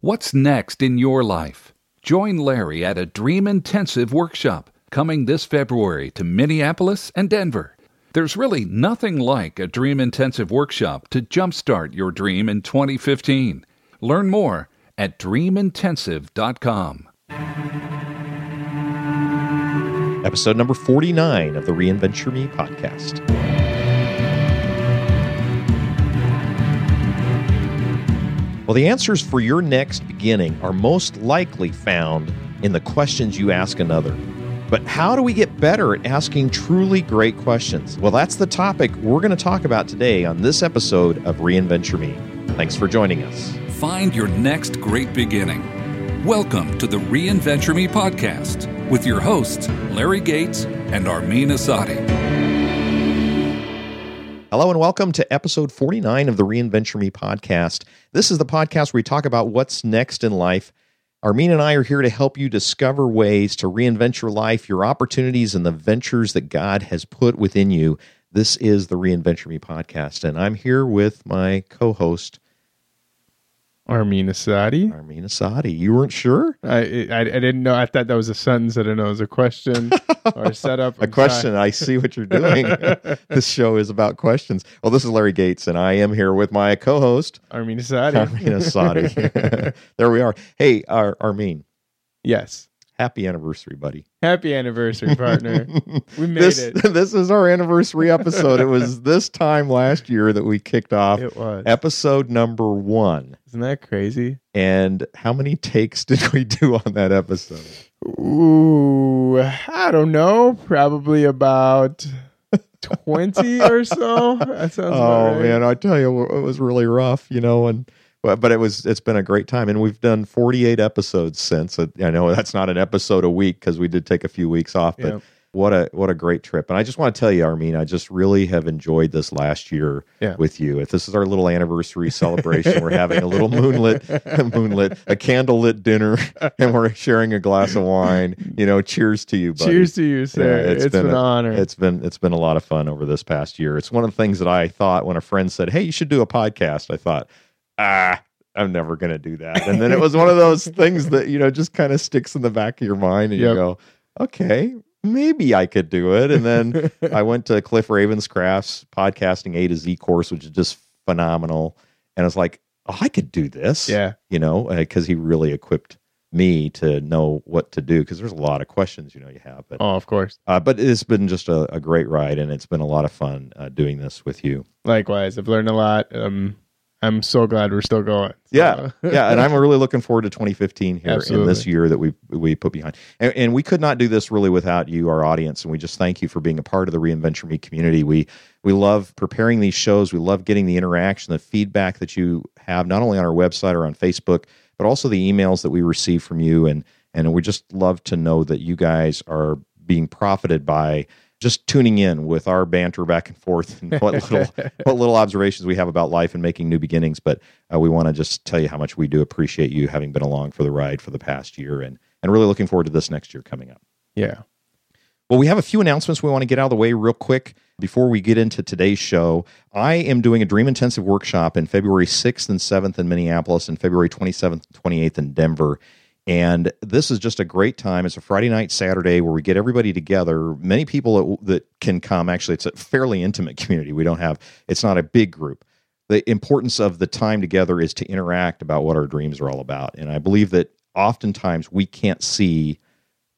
What's next in your life? Join Larry at a Dream Intensive workshop coming this February to Minneapolis and Denver. There's really nothing like a Dream Intensive workshop to jumpstart your dream in 2015. Learn more at dreamintensive.com. Episode number 49 of the Reinventure Me podcast. Well, the answers for your next beginning are most likely found in the questions you ask another. But how do we get better at asking truly great questions? Well, that's the topic we're going to talk about today on this episode of Reinventure Me. Thanks for joining us. Find your next great beginning. Welcome to the Reinventure Me podcast with your hosts, Larry Gates and Armin Asadi. Hello and welcome to episode 49 of the Reinventure Me podcast. This is the podcast where we talk about what's next in life. Armin and I are here to help you discover ways to reinvent your life, your opportunities, and the ventures that God has put within you. This is the Reinventure Me podcast, and I'm here with my co host, Armin Asadi. Armin Asadi. You weren't sure? I, I I didn't know. I thought that was a sentence. I didn't know it was a question or a setup. a I'm question. I see what you're doing. this show is about questions. Well, this is Larry Gates, and I am here with my co host, Armin Asadi. Armin Asadi. there we are. Hey, Ar- Armin, yes. Happy anniversary, buddy. Happy anniversary, partner. We made this, it. This is our anniversary episode. it was this time last year that we kicked off It was. episode number one. Isn't that crazy? And how many takes did we do on that episode? Ooh, I don't know. Probably about 20 or so. That sounds Oh right. man, I tell you, it was really rough, you know, and but, but it was it's been a great time, and we've done 48 episodes since. Uh, I know that's not an episode a week because we did take a few weeks off, but what a what a great trip! And I just want to tell you, Armin, I just really have enjoyed this last year Yeah. with you. If this is our little anniversary celebration, we're having a little moonlit moonlit a candlelit dinner, and we're sharing a glass of wine. You know, cheers to you, buddy. Cheers to you, sir. Yeah, it's been, an a- honor. It's been it's been a lot of fun over this past year. It's one of the things that I thought when a friend said, "Hey, you should do a podcast." I thought, ah. I'm never going to do that. And then it was one of those things that, you know, just kind of sticks in the back of your mind and you go, okay, maybe I could do it. And then I went to Cliff Ravenscraft's podcasting A to Z course, which is just phenomenal. And I was like, oh, I could do this yeah. you know, because he really equipped me to know what to do. Because there's a lot of questions, you know, you have. But Oh, of course. uh, but it's been just a, a great ride, and it's been a lot of fun uh, doing this with you. Likewise, I've learned a lot. Um, I'm so glad we're still going. So- Yeah, yeah, and I'm really looking forward to 2015 here in this year that we we put behind. And, and we could not do this really without you, our audience, and we just thank you for being a part of the Reinventure Me community. We we love preparing these shows. We love getting the interaction, the feedback that you have, not only on our website or on Facebook, but also the emails that we receive from you, and and we just love to know that you guys are being profited by just tuning in with our banter back and forth and what little what little observations we have about life and making new beginnings. But uh, we want to just tell you how much we do appreciate you having been along for the ride for the past year and and really looking forward to this next year coming up. Yeah. Well, we have a few announcements we want to get out of the way real quick before we get into today's show. I am doing a Dream Intensive workshop in February 6th and 7th in Minneapolis and February 27th and 28th in Denver. And this is just a great time. It's a Friday night, Saturday where we get everybody together. Many people that, that can come. Actually, it's a fairly intimate community. We don't have, it's not a big group. The importance of the time together is to interact about what our dreams are all about. And I believe that oftentimes we can't see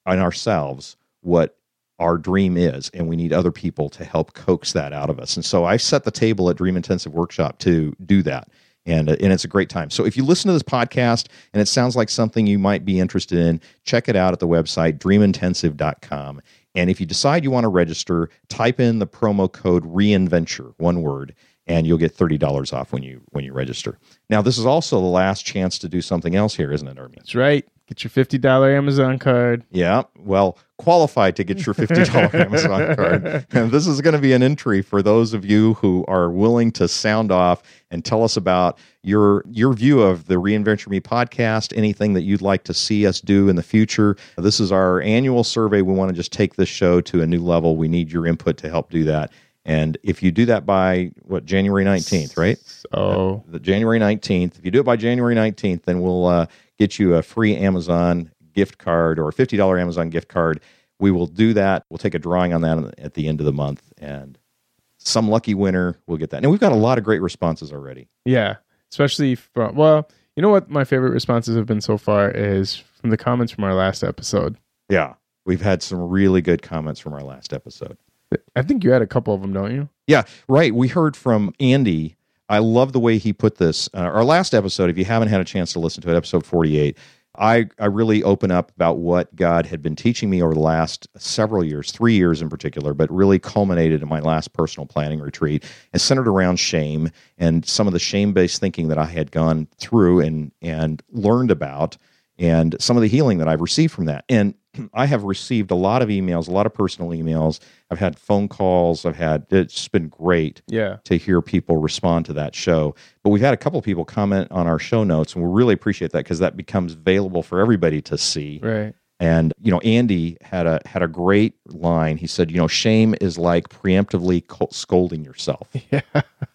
in ourselves what our dream is, and we need other people to help coax that out of us. And so I set the table at Dream Intensive Workshop to do that. And, uh, and it's a great time. So if you listen to this podcast and it sounds like something you might be interested in, check it out at the website dreamintensive.com. And if you decide you want to register, type in the promo code reinventure, one word, and you'll get thirty dollars off when you when you register. Now, this is also the last chance to do something else here, isn't it, Armin? That's right. Get your fifty dollar Amazon card. Yeah, well, qualified to get your fifty dollar Amazon card. And this is going to be an entry for those of you who are willing to sound off and tell us about your your view of the Reinventure Me podcast. Anything that you'd like to see us do in the future. This is our annual survey. We want to just take this show to a new level. We need your input to help do that. And if you do that by what January nineteenth, right? So the January 19th. If you do it by January 19th, then we'll uh, get you a free Amazon gift card or a $50 Amazon gift card. We will do that. We'll take a drawing on that at the end of the month, and some lucky winner will get that. And we've got a lot of great responses already. yeah, especially from well, you know what my favorite responses have been so far is from the comments from our last episode. Yeah, we've had some really good comments from our last episode. I think you had a couple of them, don't you? Yeah, right. We heard from Andy. I love the way he put this. Uh, our last episode, if you haven't had a chance to listen to it, episode 48, I, I really open up about what God had been teaching me over the last several years, three years in particular, but really culminated in my last personal planning retreat and centered around shame and some of the shame based thinking that I had gone through and, and learned about and some of the healing that I've received from that. And I have received a lot of emails, a lot of personal emails. I've had phone calls. I've had, it's been great Yeah. to hear people respond to that show. But we've had a couple of people comment on our show notes, and we really appreciate that because that becomes available for everybody to see. Right. And you know, Andy had a had a great line. He said, "You know, shame is like preemptively scolding yourself." Yeah.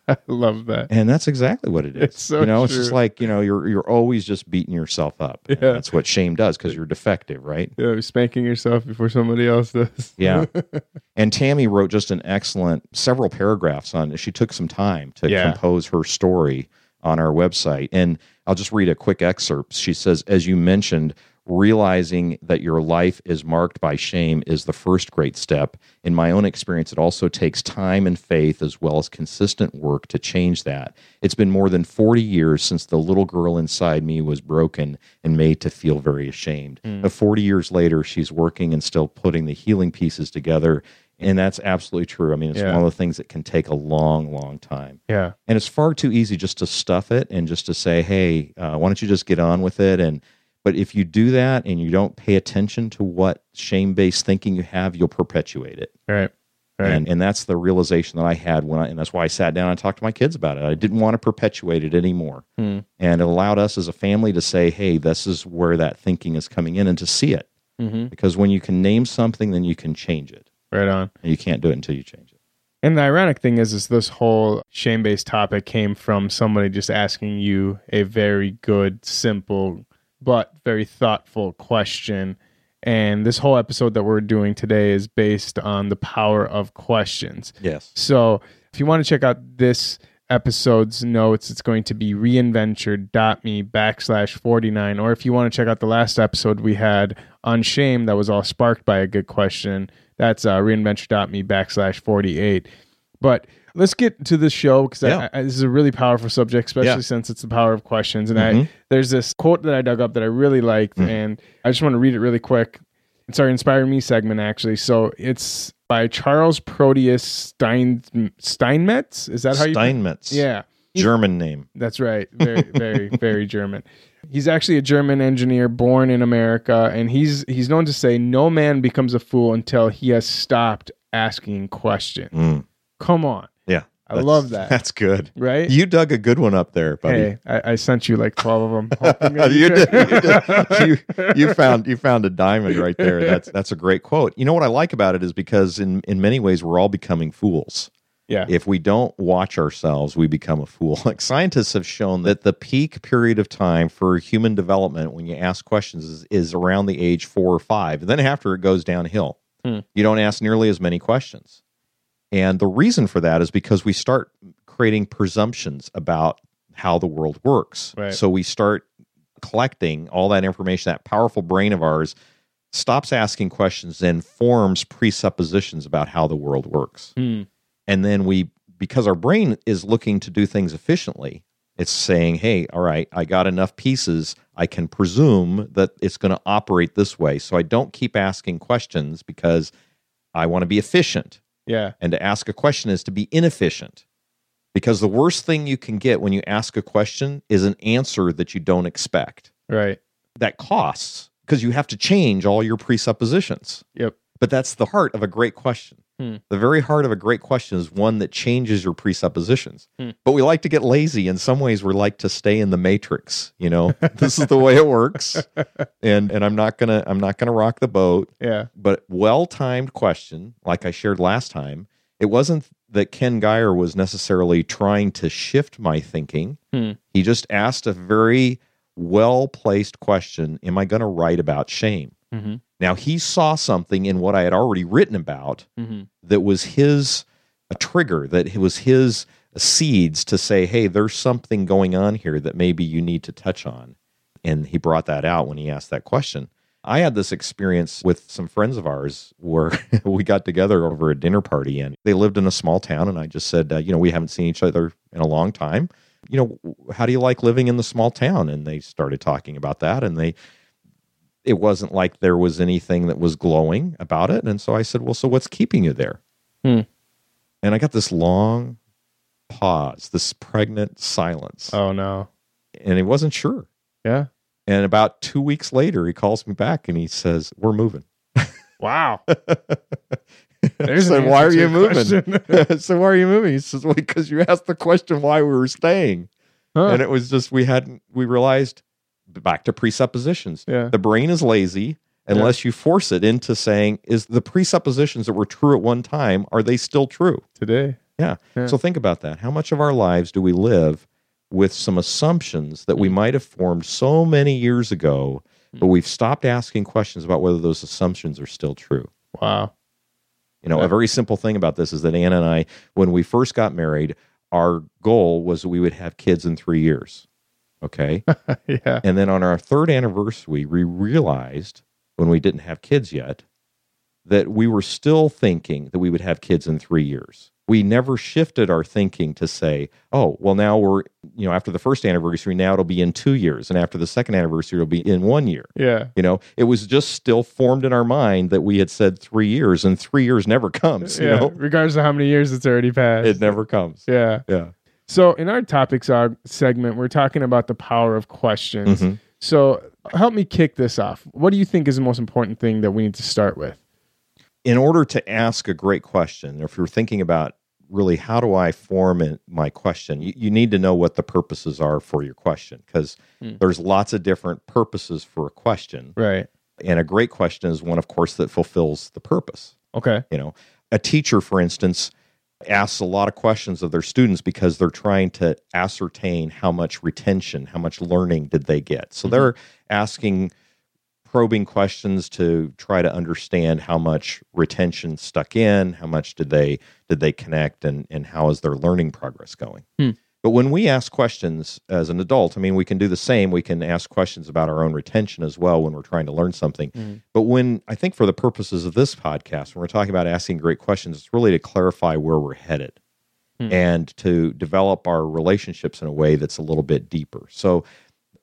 I love that. And that's exactly what it is. It's so you know, it's just like you know, you're you're always just beating yourself up. Yeah. that's what shame does because you're defective, right? Yeah, spanking yourself before somebody else does. Yeah. and Tammy wrote just an excellent several paragraphs on it. She took some time to Yeah. compose her story on our website. And I'll just read a quick excerpt. She says, as you mentioned, realizing that your life is marked by shame is the first great step. In my own experience, it also takes time and faith as well as consistent work to change that. It's been more than 40 years since the little girl inside me was broken and made to feel very ashamed. But 40 years later, she's working and still putting the healing pieces together. And that's absolutely true. I mean, it's Yeah. one of the things that can take a long, long time. Yeah. And it's far too easy just to stuff it and just to say, "Hey, uh, why don't you just get on with it?" And but if you do that and you don't pay attention to what shame-based thinking you have, you'll perpetuate it. Right. Right. And and that's the realization that I had when I and that's why I sat down and talked to my kids about it. I didn't want to perpetuate it anymore. Hmm. And it allowed us as a family to say, "Hey, this is where that thinking is coming in," and to see it. Mhm. Because when you can name something, then you can change it, Right on. and you can't do it until you change it. And the ironic thing is, is this whole shame-based topic came from somebody just asking you a very good, simple, but very thoughtful question. And this whole episode that we're doing today is based on the power of questions. Yes. So if you want to check out this episode's notes, it's going to be reinventure.me backslash 49. Or if you want to check out the last episode we had on shame that was all sparked by a good question, that's uh, reinventure.me backslash 48. But let's get to the show because Yeah. this is a really powerful subject, especially Yeah. since it's the power of questions. And Mhm. I there's this quote that I dug up that I really liked, Mm. and I just want to read it really quick. It's our Inspire Me segment, actually. So it's by Charles Proteus Stein Steinmetz. Is that how you? Steinmetz. Yeah, German name. that's right. Very, very, very German. He's actually a German engineer born in America, and he's he's known to say, "No man becomes a fool until he has stopped asking questions." Mm. Come on. I That's- love that. That's good. right? You dug a good one up there, buddy. hey, I, I sent you like twelve of them. you, did, you, did. You, you found you found a diamond right there. That's that's a great quote. You know what I like about it is because in in many ways we're all becoming fools. yeah, If we don't watch ourselves, we become a fool. Like scientists have shown that the peak period of time for human development when you ask questions is, is around the age four or five. And then after it goes downhill. Hmm. You don't ask nearly as many questions. And the reason for that is because we start creating presumptions about how the world works. Right. So we start collecting all that information, that powerful brain of ours stops asking questions and forms presuppositions about how the world works. Hmm. And then we, because our brain is looking to do things efficiently, it's saying, hey, all right, I got enough pieces. I can presume that it's going to operate this way. So I don't keep asking questions because I want to be efficient. Yeah, And to ask a question is to be inefficient. Because the worst thing you can get when you ask a question is an answer that you don't expect. Right. That costs because you have to change all your presuppositions. Yep. But that's the heart of a great question. Hmm. The very heart of a great question is one that changes your presuppositions. Hmm. But we like to get lazy. In some ways, we like to stay in the matrix. You know, this is the way it works, and and I'm not gonna I'm not gonna rock the boat. Yeah. But well timed question, like I shared last time, it wasn't that Ken Geyer was necessarily trying to shift my thinking. Hmm. He just asked a very well placed question: Am I going to write about shame? Mm-hmm. Now he saw something in what I had already written about Mm-hmm. that was his a trigger that it was his seeds to say hey there's something going on here that maybe you need to touch on. And he brought that out when he asked that question. I had this experience with some friends of ours where we got together over a dinner party and they lived in a small town and i just said uh, you know we haven't seen each other in a long time. You know how do you like living in the small town? And they started talking about that and they it wasn't like there was anything that was glowing about it and so i said well so what's keeping you there Hmm. and I got this long pause, this pregnant silence. Oh no. And he wasn't sure. Yeah. And about two weeks later, he calls me back and he says, We're moving. Wow. There's said, Why are you moving? so Why are you moving? He says, Well, because you asked the question why we were staying. Huh. And it was just, we hadn't, we realized back to presuppositions. Yeah. The brain is lazy unless you force it into saying, Is the presuppositions that were true at one time, are they still true? Today. Yeah. Yeah. So think about that. How much of our lives do we live with some assumptions that we Mm. might have formed so many years ago, but we've stopped asking questions about whether those assumptions are still true? Wow. You know, Yeah. a very simple thing about this is that Anna and I, when we first got married, our goal was that we would have kids in three years. Okay. yeah. and then on our third anniversary, we realized when we didn't have kids yet that we were still thinking that we would have kids in three years. We never shifted our thinking to say, oh, well, now we're, you know, after the first anniversary, now it'll be in two years. And after the second anniversary, it'll be in one year. Yeah. You know, it was just still formed in our mind that we had said three years, and three years never comes. You yeah. know, Regardless of how many years it's already passed. it never comes. yeah. Yeah. So in our topics segment, we're talking about the power of questions. Mhm. So help me kick this off. What do you think is the most important thing that we need to start with? in order to ask a great question, or if you're thinking about really how do I form it, my question, you, you need to know what the purposes are for your question because Hmm. there's lots of different purposes for a question. Right. And a great question is one, of course, that fulfills the purpose. Okay. You know, a teacher, for instance, asks a lot of questions of their students because they're trying to ascertain how much retention, how much learning did they get. So Mhm. they're asking probing questions to try to understand how much retention stuck in, how much did they did they connect and and how is their learning progress going. Hmm. But when we ask questions as an adult, I mean, we can do the same. We can ask questions about our own retention as well when we're trying to learn something. Mhm. But when I think for the purposes of this podcast, when we're talking about asking great questions, it's really to clarify where we're headed Hmm. and to develop our relationships in a way that's a little bit deeper. So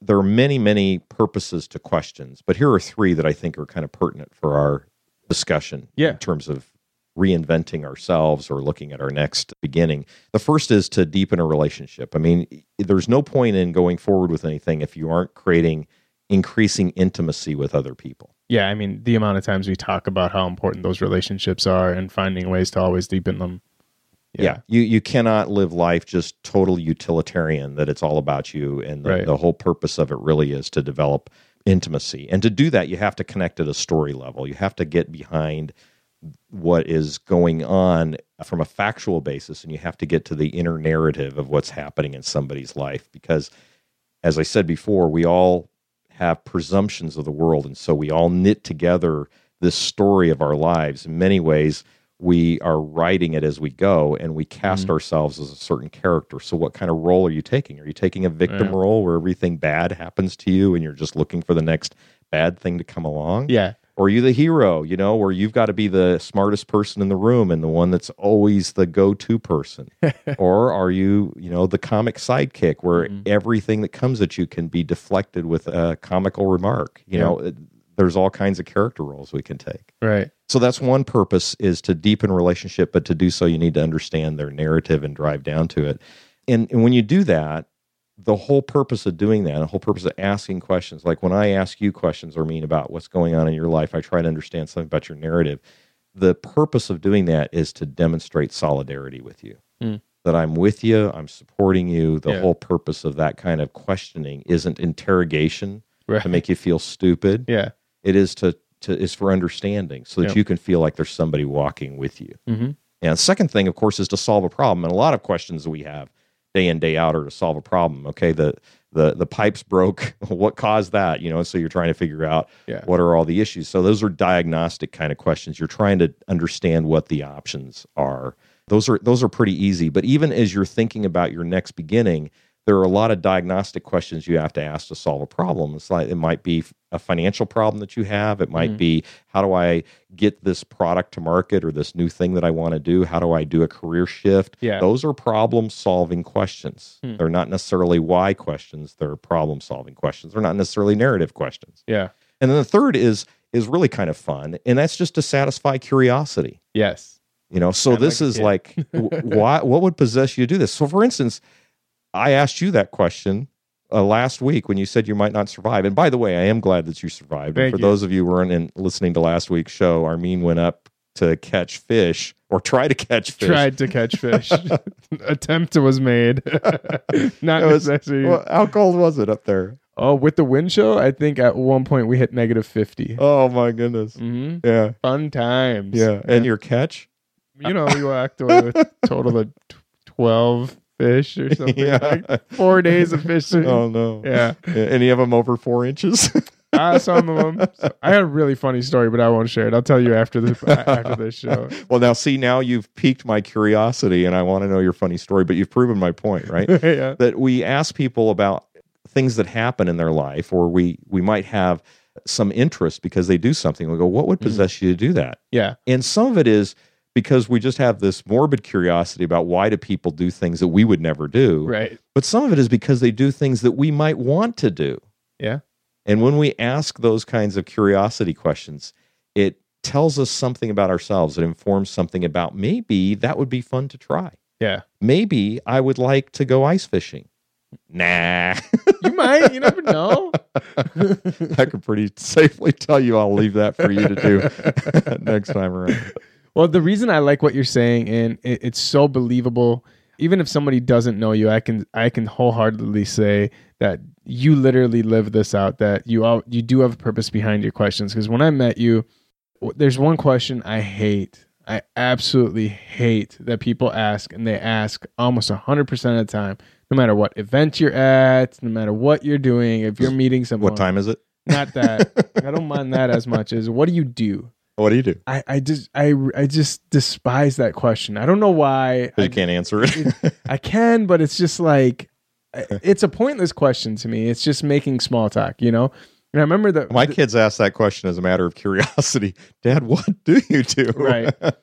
there are many, many purposes to questions, but here are three that I think are kind of pertinent for our discussion Yeah. in terms of reinventing ourselves or looking at our next beginning. The first is to deepen a relationship. I mean, there's no point in going forward with anything if you aren't creating increasing intimacy with other people. Yeah. I mean, the amount of times we talk about how important those relationships are and finding ways to always deepen them. Yeah. You you cannot live life just total utilitarian that it's all about you and the, Right. the whole purpose of it really is to develop intimacy. And to do that you have to connect at a story level. You have to get behind what is going on from a factual basis and you have to get to the inner narrative of what's happening in somebody's life because as I said before, we all have presumptions of the world and so we all knit together this story of our lives in many ways we are writing it as we go and we cast Mhm. ourselves as a certain character so what kind of role are you taking are you taking a victim Yeah. role where everything bad happens to you and you're just looking for the next bad thing to come along Yeah. Or are you the hero you know where you've got to be the smartest person in the room and the one that's always the go-to person or are you you know the comic sidekick where Mhm. everything that comes at you can be deflected with a comical remark you Yeah. know it- there's all kinds of character roles we can take. Right. So that's one purpose is to deepen relationship, but to do so you need to understand their narrative and drive down to it. And, and when you do that, the whole purpose of doing that, the whole purpose of asking questions, like when I ask you questions or mean about what's going on in your life, I try to understand something about your narrative. The purpose of doing that is to demonstrate solidarity with you. Hmm. That I'm with you, I'm supporting you. The Yeah. whole purpose of that kind of questioning isn't interrogation Right. to make you feel stupid. yeah. It is to, to is for understanding so that Yep. you can feel like there's somebody walking with you. Mm-hmm. And the second thing, of course, is to solve a problem. And a lot of questions we have day in, day out are to solve a problem. Okay, the the the pipes broke. what caused that? You know, so you're trying to figure out Yeah. what are all the issues. So those are diagnostic kind of questions. You're trying to understand what the options are. Those are those are pretty easy. But even as you're thinking about your next beginning, there are a lot of diagnostic questions you have to ask to solve a problem. It's like it might be a financial problem that you have. It might Mhm. be how do I get this product to market or this new thing that I want to do? How do I do a career shift? Yeah. Those are problem solving questions. Hmm. They're not necessarily why questions, they're problem solving questions. They're not necessarily narrative questions. Yeah. And then the third is is really kind of fun, and that's just to satisfy curiosity. Yes. You know, so Kinda this like is like why what would possess you to do this? So for instance, I asked you that question uh, last week when you said you might not survive. And by the way, I am glad that you survived. and for you. those of you who weren't in, listening to last week's show, Armin went up to catch fish or try to catch fish. Tried to catch fish. Attempt was made. Not was- necessarily. Well, how cold was it up there? oh, with the wind chill, I think at one point we hit negative 50. Oh my goodness. hmm Yeah. Fun times. Yeah. And your catch? You know, you walked away with a total of 12 fish or something. Yeah. Like four days of fishing. Oh no. Yeah. Any of them over four inches? Uh, some of them. So, I had a really funny story, but I won't share it. I'll tell you after this after this show. well, now see, now you've piqued my curiosity, and I want to know your funny story. But you've proven my point, right? yeah. that we ask people about things that happen in their life, or we we might have some interest because they do something. We go, what would Mhm. possess you to do that? Yeah. And some of it is because we just have this morbid curiosity about why do people do things that we would never do. Right. But some of it is because they do things that we might want to do. Yeah. And when we ask those kinds of curiosity questions, it tells us something about ourselves. It informs something about maybe that would be fun to try. Yeah. Maybe I would like to go ice fishing. Nah. You might. You never know. I can pretty safely tell you I'll leave that for you to do next time around. Well, the reason I like what you're saying, and it, it's so believable. Even if somebody doesn't know you, I can I can wholeheartedly say that you literally live this out. That you all you do have a purpose behind your questions. Because when I met you, there's one question I hate. I absolutely hate that people ask, and they ask almost hundred percent of the time, no matter what event you're at, no matter what you're doing. If you're meeting someone, What time is it? Not that I don't mind that as much as what do you do? What do you do? I, I just I I just despise that question. I don't know why. I, You can't answer it. I can, but it's just like it's a pointless question to me. It's just making small talk, you know. And I remember that My kids ask that question as a matter of curiosity. Dad, what do you do? Right.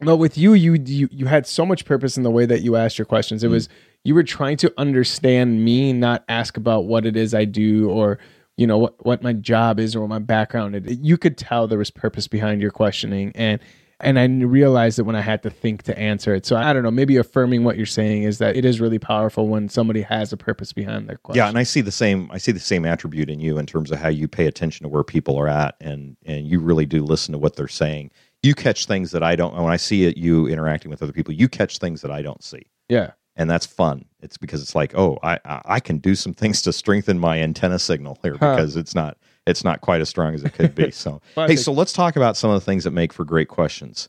No, with you, you you you had so much purpose in the way that you asked your questions. It Mm. was you were trying to understand me, not ask about what it is I do or you know what what my job is or what my background is. You could tell there was purpose behind your questioning, and and I realized that when I had to think to answer it. So I don't know, maybe affirming what you're saying is that it is really powerful when somebody has a purpose behind their question. Yeah, and I see the same. I see the same attribute in you in terms of how you pay attention to where people are at, and and you really do listen to what they're saying. You catch things that I don't. When I see it, you interacting with other people, you catch things that I don't see, yeah, and that's fun. It's because it's like, oh, I I can do some things to strengthen my antenna signal here Huh. because it's not it's not quite as strong as it could be. So Well, hey, so let's talk about some of the things that make for great questions.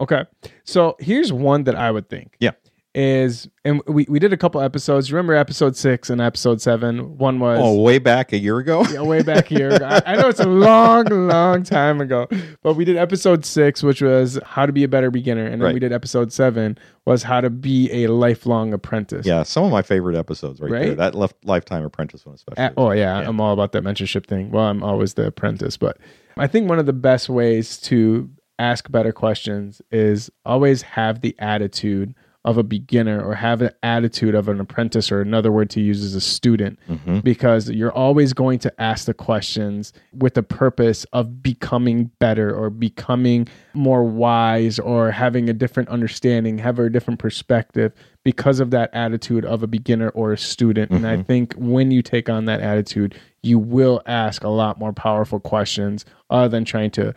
Okay. So here's one that I would think. Yeah. Is and we, we did a couple episodes. Remember episode six and episode seven? One was Oh, way back a year ago. yeah, way back here. I, I know it's a long, long time ago. But we did episode six, which was how to be a better beginner. And then Right. we did episode seven was how to be a lifelong apprentice. Yeah, some of my favorite episodes right, there. That left lifetime apprentice one especially. Uh, oh yeah, Yeah. I'm all about that mentorship thing. Well, I'm always the apprentice, but I think one of the best ways to ask better questions is always have the attitude of a beginner or have an attitude of an apprentice or another word to use is a student Mhm. because you're always going to ask the questions with the purpose of becoming better or becoming more wise or having a different understanding, have a different perspective because of that attitude of a beginner or a student. And I think when you take on that attitude, you will ask a lot more powerful questions other than trying to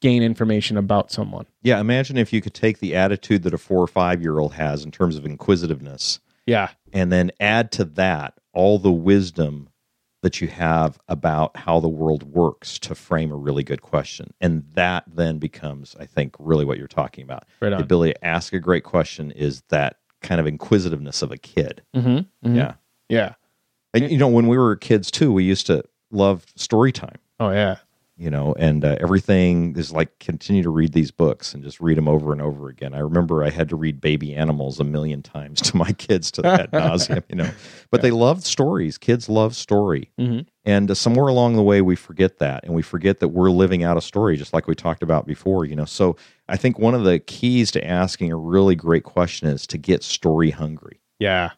gain information about someone. Yeah, imagine if you could take the attitude that a four or five year old has in terms of inquisitiveness Yeah. and then add to that all the wisdom that you have about how the world works to frame a really good question. And that then becomes, I think, really what you're talking about. Right on. The ability to ask a great question is that kind of inquisitiveness of a kid. Mm-hmm. Yeah. Yeah. And, you know, when we were kids too, we used to love story time. Oh, yeah. You know, and uh, everything is like continue to read these books and just read them over and over again. I remember I had to read Baby Animals a million times to my kids to ad nauseam, you know, but they loved stories. Kids love story. Mhm. And uh, somewhere along the way, we forget that and we forget that we're living out a story, just like we talked about before, you know. So I think one of the keys to asking a really great question is to get story hungry, Yeah.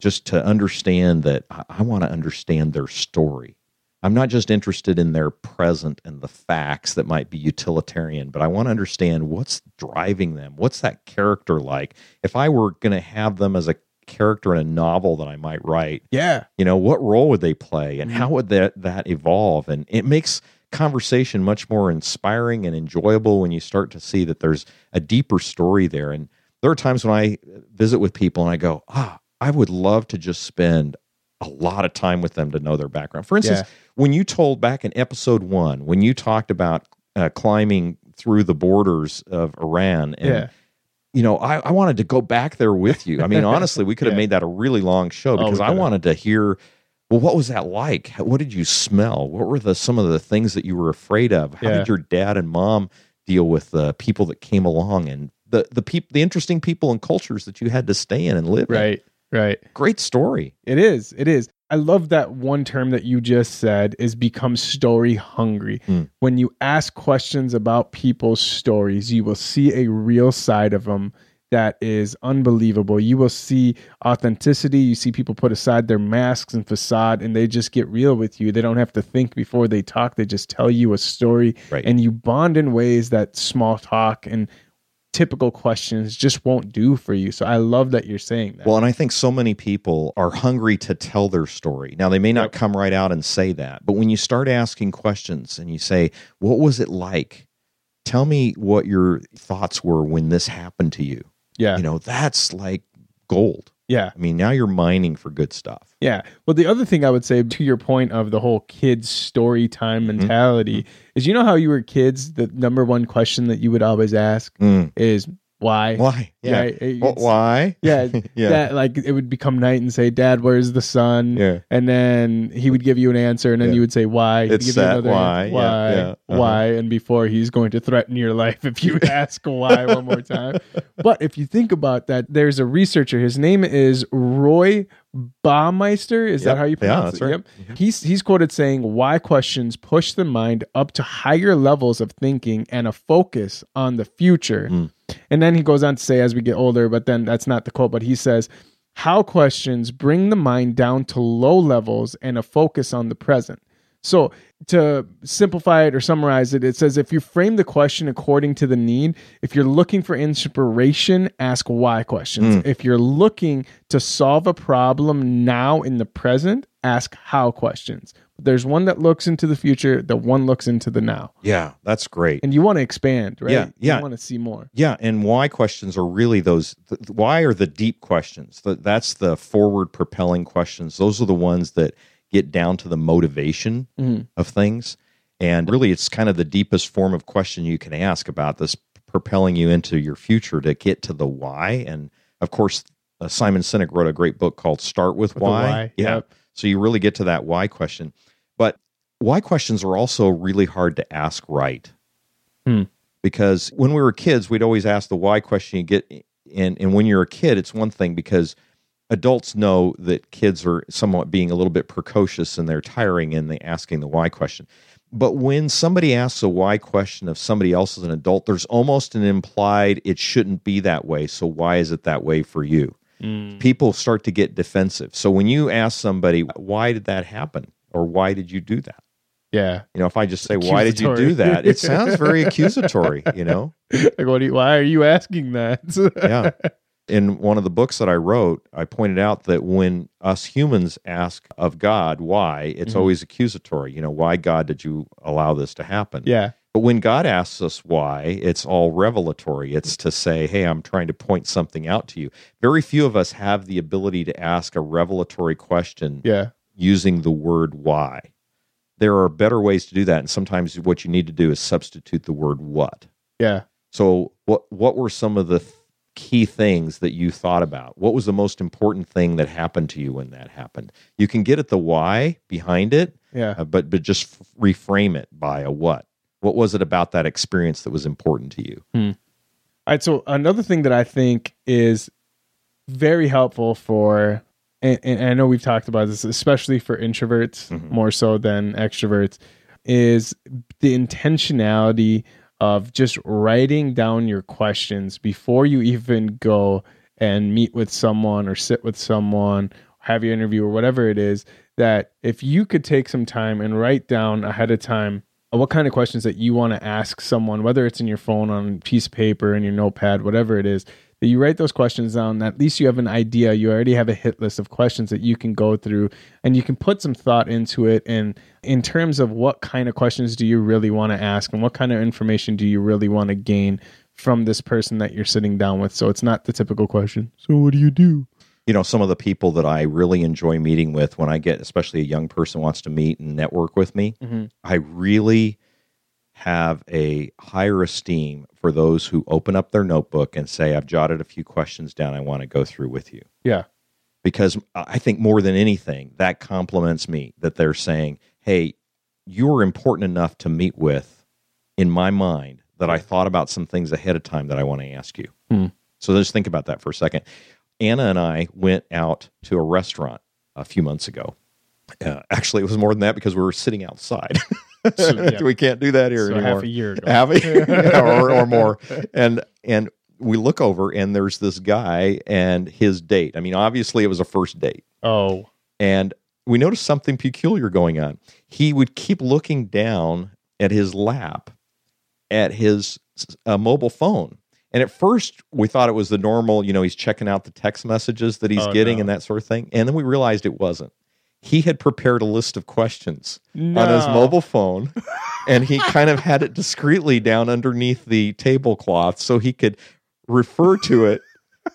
just to understand that I, I want to understand their story. I'm not just interested in their present and the facts that might be utilitarian, but I want to understand what's driving them. What's that character like? If I were going to have them as a character in a novel that I might write, Yeah. you know, what role would they play and how would that that evolve? And it makes conversation much more inspiring and enjoyable when you start to see that there's a deeper story there. And there are times when I visit with people and I go, ah, I would love to just spend a lot of time with them to know their background. For instance, Yeah. when you told back in episode one, when you talked about uh, climbing through the borders of Iran and Yeah. you know, I, I wanted to go back there with you. I mean, honestly, we could have Yeah. made that a really long show Oh, because I wanted to hear, well, what was that like? What did you smell? What were the some of the things that you were afraid of? How Yeah. did your dad and mom deal with the people that came along and the the people, the interesting people and cultures that you had to stay in and live in? Right. Right. Great story. It is. It is. I love that one term that you just said is become story hungry. Hmm. When you ask questions about people's stories, you will see a real side of them that is unbelievable. You will see authenticity. You see people put aside their masks and facade and they just get real with you. They don't have to think before they talk. They just tell you a story Right. and you bond in ways that small talk and typical questions just won't do for you. So I love that you're saying that. Well, and I think so many people are hungry to tell their story. Now, they may not Yep. come right out and say that, but when you start asking questions and you say, What was it like? Tell me what your thoughts were when this happened to you. yeah. You know, that's like gold. Yeah. I mean, now you're mining for good stuff. Yeah. Well, the other thing I would say to your point of the whole kids story time Mm-hmm. mentality is you know how you were kids, the number one question that you would always ask Mm. is why? Why? Yeah. it- Well, why? Yeah. Yeah. That like it would become night and say, Dad, where's the sun? Yeah. And then he would give you an answer and then Yeah. you would say why. He'd It's give you that another why. answer, Why? yeah. Uh-huh. Why? And before he's going to threaten your life if you ask why one more time. But if you think about that, there's a researcher. His name is Roy Baumeister. Is Yep. that how you pronounce Yeah, it? right. Yep. He's he's quoted saying, "Why questions push the mind up to higher levels of thinking and a focus on the future." Mm. And then he goes on to say, as we get older, but then that's not the quote. But he says, "How questions bring the mind down to low levels and a focus on the present." So to simplify it or summarize it, it says if you frame the question according to the need, if you're looking for inspiration, ask why questions. Hmm. If you're looking to solve a problem now in the present, ask how questions. There's one that looks into the future, the one looks into the now. Yeah, that's great. And you want to expand, right? Yeah, yeah. You want to see more. Yeah, and why questions are really those. th- why are the deep questions? Th- That's the forward propelling questions. Those are the ones that get down to the motivation Mhm. of things. And really, it's kind of the deepest form of question you can ask about this propelling you into your future to get to the why. And of course, uh, Simon Sinek wrote a great book called Start with, With Why. why, Yeah. yep. So you really get to that why question. Why questions are also really hard to ask right Hmm. because when we were kids, we'd always ask the why question. You get and and when you're a kid, it's one thing because adults know that kids are somewhat being a little bit precocious and they're tiring in the asking the why question. But when somebody asks a why question of somebody else as an adult, there's almost an implied it shouldn't be that way. So why is it that way for you? People start to get defensive. So when you ask somebody, why did that happen? Or why did you do that? Yeah. You know, if I just say, why did you do that? It sounds very accusatory, you know? Like, what you, why are you asking that? yeah. In one of the books that I wrote, I pointed out that when us humans ask of God why, it's Mhm. always accusatory. You know, why God did you allow this to happen? yeah. But when God asks us why, it's all revelatory. It's to say, hey, I'm trying to point something out to you. Very few of us have the ability to ask a revelatory question Yeah. using the word why. There are better ways to do that. And sometimes what you need to do is substitute the word what. Yeah. So, what what were some of the th- key things that you thought about? What was the most important thing that happened to you when that happened? You can get at the why behind it, Yeah. uh, but but just f- reframe it by a what. What was it about that experience that was important to you? All right. So another thing that I think is very helpful for, and, and I know we've talked about this, especially for introverts Mhm. more so than extroverts, is the intentionality of just writing down your questions before you even go and meet with someone or sit with someone, have your interview or whatever it is. That if you could take some time and write down ahead of time what kind of questions that you want to ask someone, whether it's in your phone, on a piece of paper, in your notepad, whatever it is, that you write those questions down. At least you have an idea. You already have a hit list of questions that you can go through and you can put some thought into it. And in terms of what kind of questions do you really want to ask and what kind of information do you really want to gain from this person that you're sitting down with? So it's not the typical question. So what do you do? You know, some of the people that I really enjoy meeting with when I get, especially a young person wants to meet and network with me, Mm-hmm. I really have a higher esteem for those who open up their notebook and say, I've jotted a few questions down I want to go through with you. Yeah. Because I think more than anything, that compliments me that they're saying, Hey, you're important enough to meet with in my mind that I thought about some things ahead of time that I want to ask you. Hmm. So just think about that for a second. Anna and I went out to a restaurant a few months ago. Uh, actually, it was more than that because we were sitting outside. So, yeah. we can't do that here So anymore. half a year ago. Have we? Yeah, or, or more. And and we look over and there's this guy and his date. I mean, obviously it was a first date. Oh. And we noticed something peculiar going on. He would keep looking down at his lap at his uh, mobile phone. And at first, we thought it was the normal, you know, he's checking out the text messages that he's Oh, getting no. and that sort of thing. And then we realized it wasn't. He had prepared a list of questions No. on his mobile phone and he kind of had it discreetly down underneath the tablecloth so he could refer to it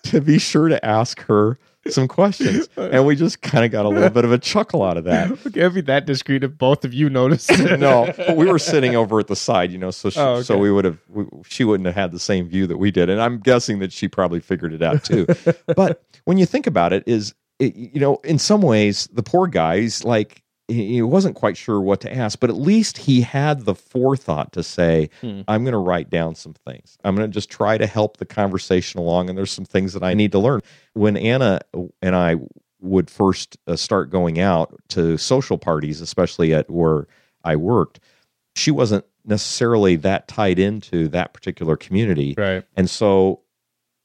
to be sure to ask her some questions. And we just kind of got a little bit of a chuckle out of that. It can't be that discreet if both of you noticed it. no, but we were sitting over at the side, you know, so she, Oh, okay. so we would have we, she wouldn't have had the same view that we did, and I'm guessing that she probably figured it out too. but when you think about it, is it, you know, in some ways, the poor guy's like he wasn't quite sure what to ask, but at least he had the forethought to say, Hmm. "I'm going to write down some things. I'm going to just try to help the conversation along, and there's some things that I need to learn." When Anna and I would first uh, start going out to social parties, especially at where I worked, she wasn't necessarily that tied into that particular community. Right. And so,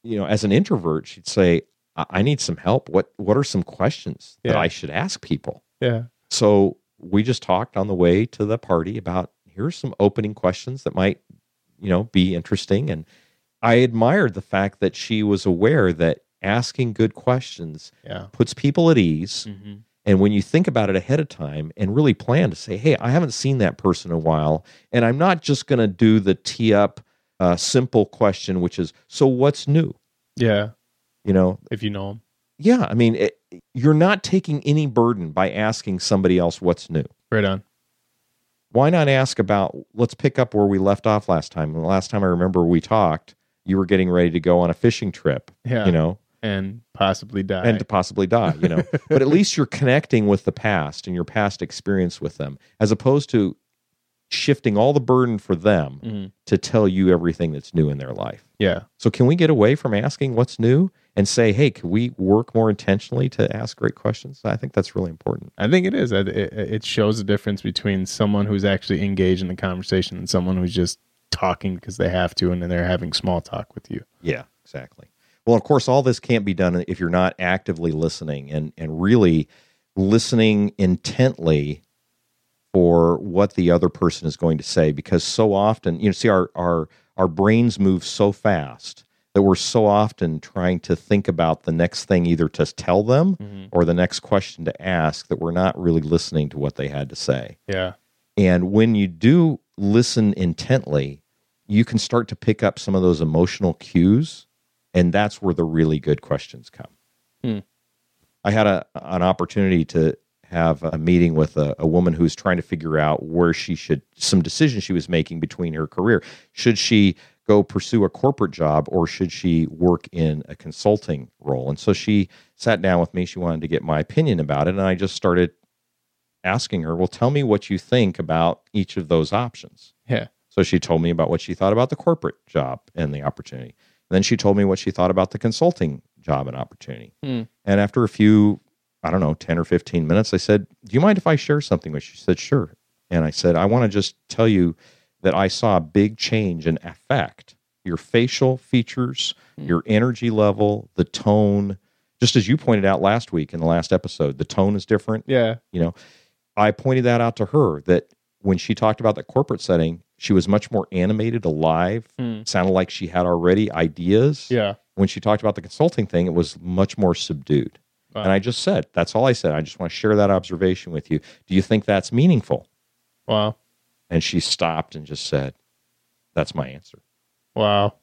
you know, as an introvert, she'd say, I, I need some help. What what are some questions that I should ask people? Yeah. So we just talked on the way to the party about here's some opening questions that might, you know, be interesting. And I admired the fact that she was aware that asking good questions Yeah. puts people at ease. Mm-hmm. And when you think about it ahead of time and really plan to say, hey, I haven't seen that person in a while, and I'm not just going to do the tee up uh, simple question, which is, so what's new? Yeah. You know, If you know them. yeah, I mean, it, you're not taking any burden by asking somebody else what's new. Right on. Why not ask about, let's pick up where we left off last time. The last time I remember we talked, you were getting ready to go on a fishing trip, Yeah. you know, and possibly die. and to possibly die, you know. but at least you're connecting with the past and your past experience with them, as opposed to shifting all the burden for them Mhm. to tell you everything that's new in their life. Yeah. So can we get away from asking what's new and say, hey, can we work more intentionally to ask great questions? I think that's really important. I think it is. It, shows the difference between someone who's actually engaged in the conversation and someone who's just talking because they have to and then they're having small talk with you. Yeah, exactly. Well, of course, all this can't be done if you're not actively listening and, and really listening intently for what the other person is going to say. Because so often, you know, see, our, our, our brains move so fast that we're so often trying to think about the next thing either to tell them Mhm. or the next question to ask that we're not really listening to what they had to say. Yeah. And when you do listen intently, you can start to pick up some of those emotional cues, and that's where the really good questions come. Hmm. I had a, an opportunity to have a meeting with a, a woman who was trying to figure out where she should, some decisions she was making between her career. Should she go pursue a corporate job or should she work in a consulting role? And so she sat down with me. She wanted to get my opinion about it. And I just started asking her, well, tell me what you think about each of those options. Yeah. So she told me about what she thought about the corporate job and the opportunity. And then she told me what she thought about the consulting job and opportunity. Hmm. And after a few, I don't know, 10 or 15 minutes, I said, Do you mind if I share something with you? She said, Sure. And I said, I want to just tell you that I saw a big change in affect your facial features, your energy level, the tone. Just as you pointed out last week in the last episode, the tone is different Yeah. you know i pointed that out to her that when she talked about the corporate setting she was much more animated alive Hmm. sounded like she had already ideas Yeah. when she talked about the consulting thing it was much more subdued Wow. and i just said that's all i said i just want to share that observation with you do you think that's meaningful Wow. And she stopped and just said that's my answer Wow.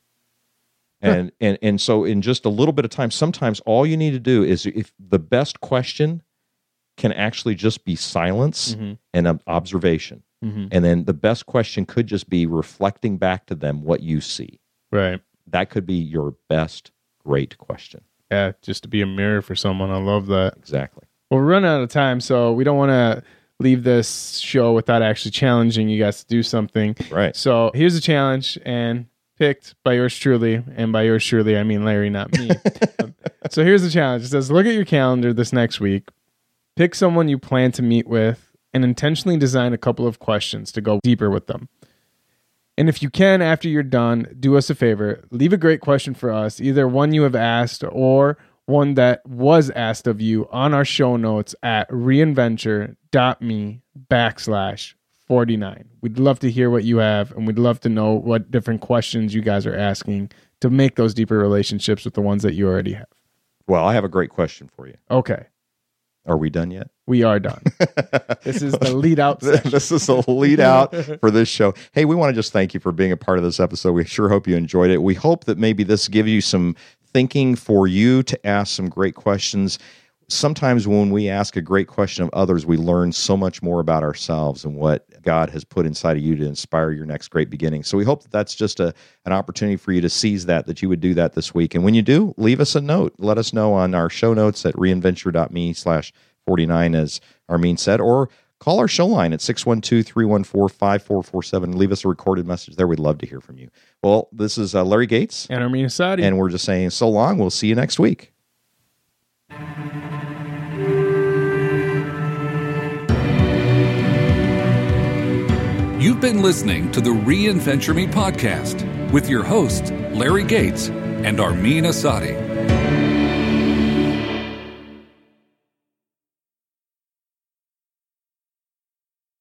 and and and so in just a little bit of time sometimes all you need to do is if the best question can actually just be silence hmm and ob- observation hmm And then the best question could just be reflecting back to them what you see. Right. That could be your best great question. Yeah. Just to be a mirror for someone. I love that. Exactly. Well, we're running out of time, so we don't want to leave this show without actually challenging you guys to do something. Right. So here's a challenge, and picked by yours truly, and by yours truly, I mean Larry, not me. Um, so here's the challenge. It says, look at your calendar this next week, pick someone you plan to meet with, and intentionally design a couple of questions to go deeper with them. And if you can, after you're done, do us a favor, leave a great question for us, either one you have asked or one that was asked of you on our show notes at reinventure.me backslash 49. We'd love to hear what you have, and we'd love to know what different questions you guys are asking to make those deeper relationships with the ones that you already have. Well, I have a great question for you. Okay, Are we done yet? we are done. this is the lead out this is the lead out for this show. Hey, we want to just thank you for being a part of this episode. We sure hope you enjoyed it. We hope that maybe this gives you some thinking for you to ask some great questions. Sometimes when we ask a great question of others, we learn so much more about ourselves and what God has put inside of you to inspire your next great beginning. So we hope that that's just a, an opportunity for you to seize that, that you would do that this week. And when you do, leave us a note. Let us know on our show notes at reinventure.me slash 49, as Armin said, or call our show line at 612-314-5447. Leave us a recorded message there. We'd love to hear from you. Well, this is uh, Larry Gates, And Armin Asadi. and we're just saying so long. We'll see you next week. You've been listening to the Reinventure Me podcast with your hosts, Larry Gates and Armin Asadi.